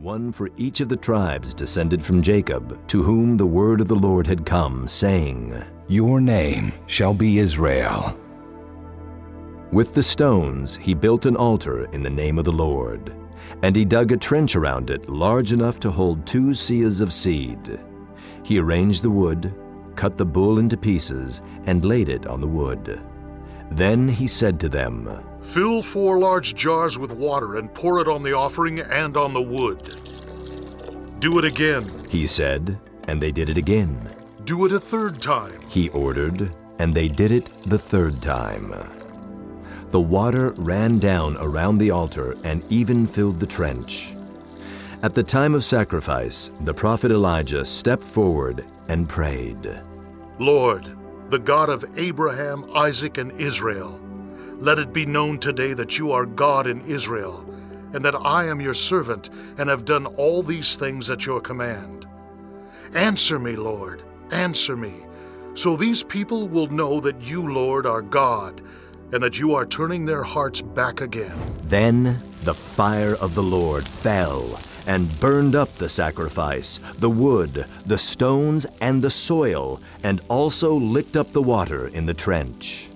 one for each of the tribes descended from Jacob, to whom the word of the Lord had come, saying, Your name shall be Israel. With the stones he built an altar in the name of the Lord, and he dug a trench around it large enough to hold two seahs of seed. He arranged the wood, cut the bull into pieces, and laid it on the wood. Then he said to them, Fill four large jars with water and pour it on the offering and on the wood. Do it again. He said, and they did it again. Do it a third time. He ordered, and they did it the third time. The water ran down around the altar and even filled the trench. At the time of sacrifice, the prophet Elijah stepped forward and prayed Lord, the God of Abraham, Isaac, and Israel, let it be known today that you are God in Israel, and that I am your servant and have done all these things at your command. Answer me, Lord, answer me, so these people will know that you, Lord, are God, and that you are turning their hearts back again. Then the fire of the Lord fell and burned up the sacrifice, the wood, the stones, and the soil, and also licked up the water in the trench.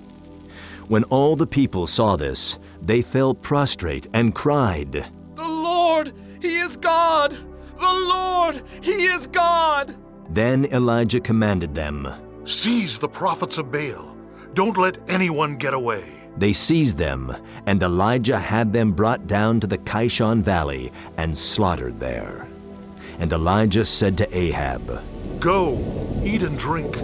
When all the people saw this, they fell prostrate and cried, The Lord, He is God! The Lord, He is God! Then Elijah commanded them. Seize the prophets of Baal. Don't let anyone get away. They seized them, and Elijah had them brought down to the Kishon Valley and slaughtered there. And Elijah said to Ahab, Go, eat and drink,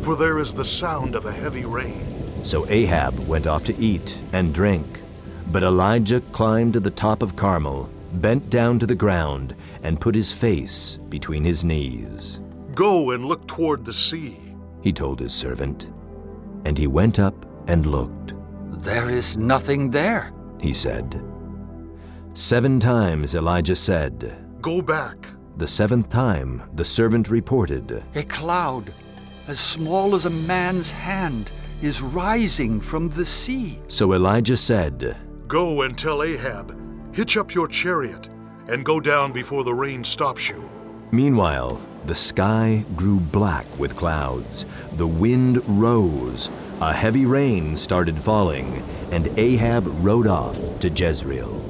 for there is the sound of a heavy rain. So Ahab went off to eat and drink. But Elijah climbed to the top of Carmel, bent down to the ground, and put his face between his knees. Go and look toward the sea, he told his servant. And he went up and looked. There is nothing there, he said. Seven times Elijah said, Go back. The seventh time the servant reported, A cloud, as small as a man's hand, is rising from the sea. So Elijah said, Go and tell Ahab, hitch up your chariot, and go down before the rain stops you. Meanwhile, the sky grew black with clouds, the wind rose, a heavy rain started falling, and Ahab rode off to Jezreel.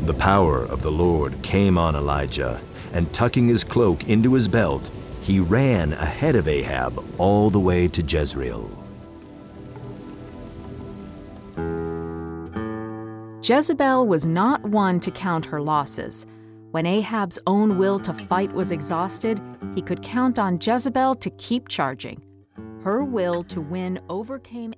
The power of the Lord came on Elijah, and tucking his cloak into his belt, he ran ahead of Ahab all the way to Jezreel. Jezebel was not one to count her losses. When Ahab's own will to fight was exhausted, he could count on Jezebel to keep charging. Her will to win overcame